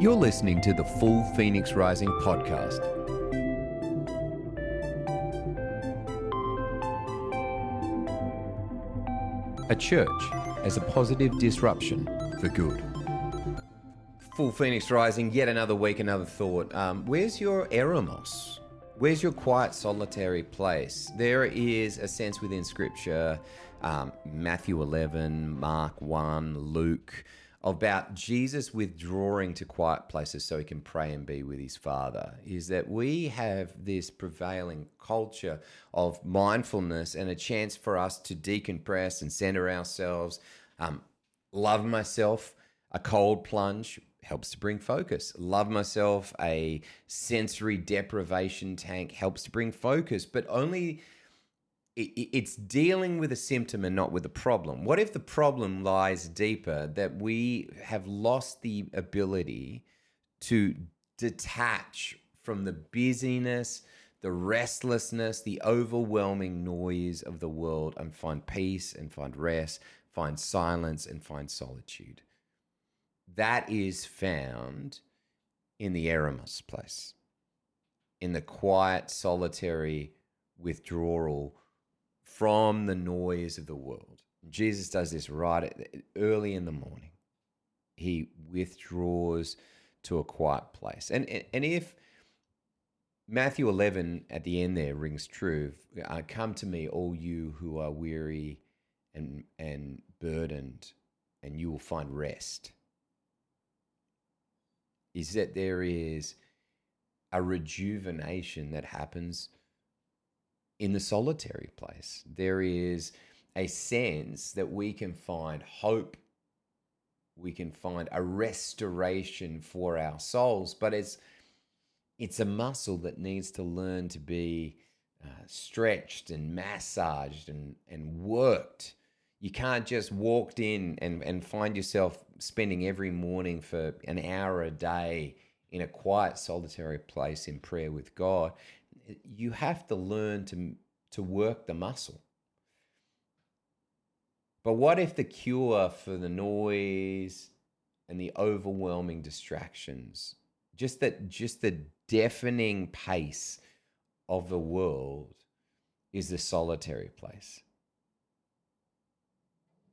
You're listening to the Full Phoenix Rising podcast. A church as a positive disruption for good. Full Phoenix Rising, yet another week, another thought. Um, where's your eremos? Where's your quiet, solitary place? There is a sense within Scripture, um, Matthew 11, Mark 1, Luke, about Jesus withdrawing to quiet places so he can pray and be with his Father. Is that we have this prevailing culture of mindfulness and a chance for us to decompress and center ourselves, um, love myself, a cold plunge helps to bring focus. Love myself, a sensory deprivation tank helps to bring focus, but only it's dealing with a symptom and not with a problem. What if the problem lies deeper that we have lost the ability to detach from the busyness, the restlessness, the overwhelming noise of the world and find peace and find rest, find silence and find solitude? that is found in the eremos place, in the quiet, solitary withdrawal from the noise of the world. Jesus does this right early in the morning. He withdraws to a quiet place. And, and if Matthew 11 at the end there rings true, uh, come to me, all you who are weary and, and burdened, and you will find rest is that there is a rejuvenation that happens in the solitary place. There is a sense that we can find hope, we can find a restoration for our souls, but it's it's a muscle that needs to learn to be uh, stretched and massaged and, and worked. You can't just walk in and, and find yourself spending every morning for an hour a day in a quiet, solitary place in prayer with God, you have to learn to, to work the muscle. But what if the cure for the noise and the overwhelming distractions, just that just the deafening pace of the world is the solitary place?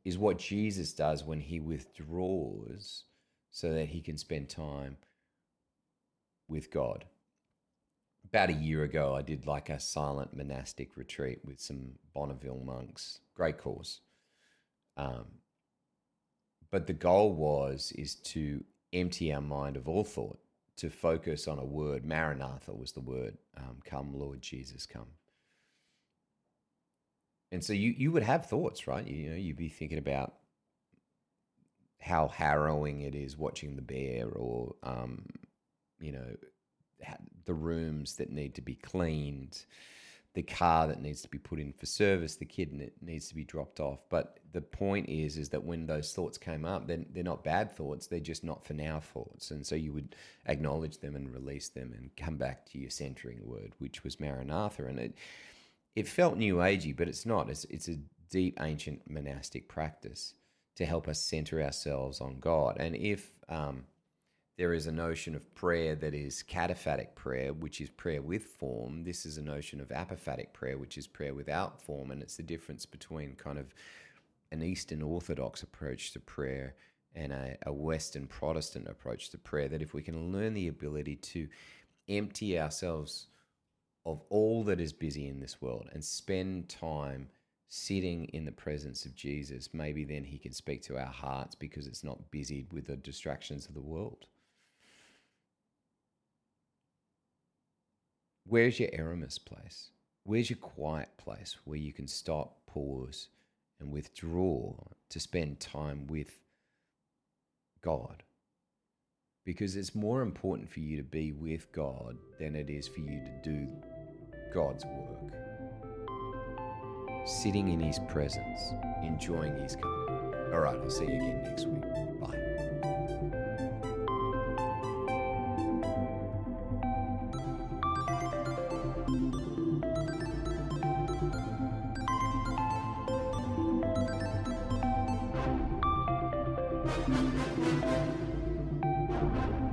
is what Jesus does when he withdraws so that he can spend time with God. About a year ago, I did like a silent monastic retreat with some Bonneville monks. Great course. Um, but the goal was is to empty our mind of all thought, to focus on a word. Maranatha was the word. Um, come, Lord Jesus, come. And so you you would have thoughts, right? You, you know, you'd be thinking about how harrowing it is watching the bear, or um, you know, the rooms that need to be cleaned, the car that needs to be put in for service, the kid that needs to be dropped off. But the point is, is that when those thoughts came up, then they're not bad thoughts; they're just not for now thoughts. And so you would acknowledge them and release them, and come back to your centering word, which was Maranatha, and it it felt new agey, but it's not. It's, it's a deep ancient monastic practice to help us center ourselves on God. And if um, there is a notion of prayer that is cataphatic prayer, which is prayer with form, this is a notion of apophatic prayer, which is prayer without form. And it's the difference between kind of an Eastern Orthodox approach to prayer and a, a Western Protestant approach to prayer. That if we can learn the ability to empty ourselves of all that is busy in this world and spend time sitting in the presence of Jesus, maybe then he can speak to our hearts because it's not busied with the distractions of the world. Where's your eremos place? Where's your quiet place where you can stop, pause, and withdraw to spend time with God? Because it's more important for you to be with God than it is for you to do God's work. Sitting in His presence, enjoying His company. All right, I'll see you again next week. Bye. Thank you.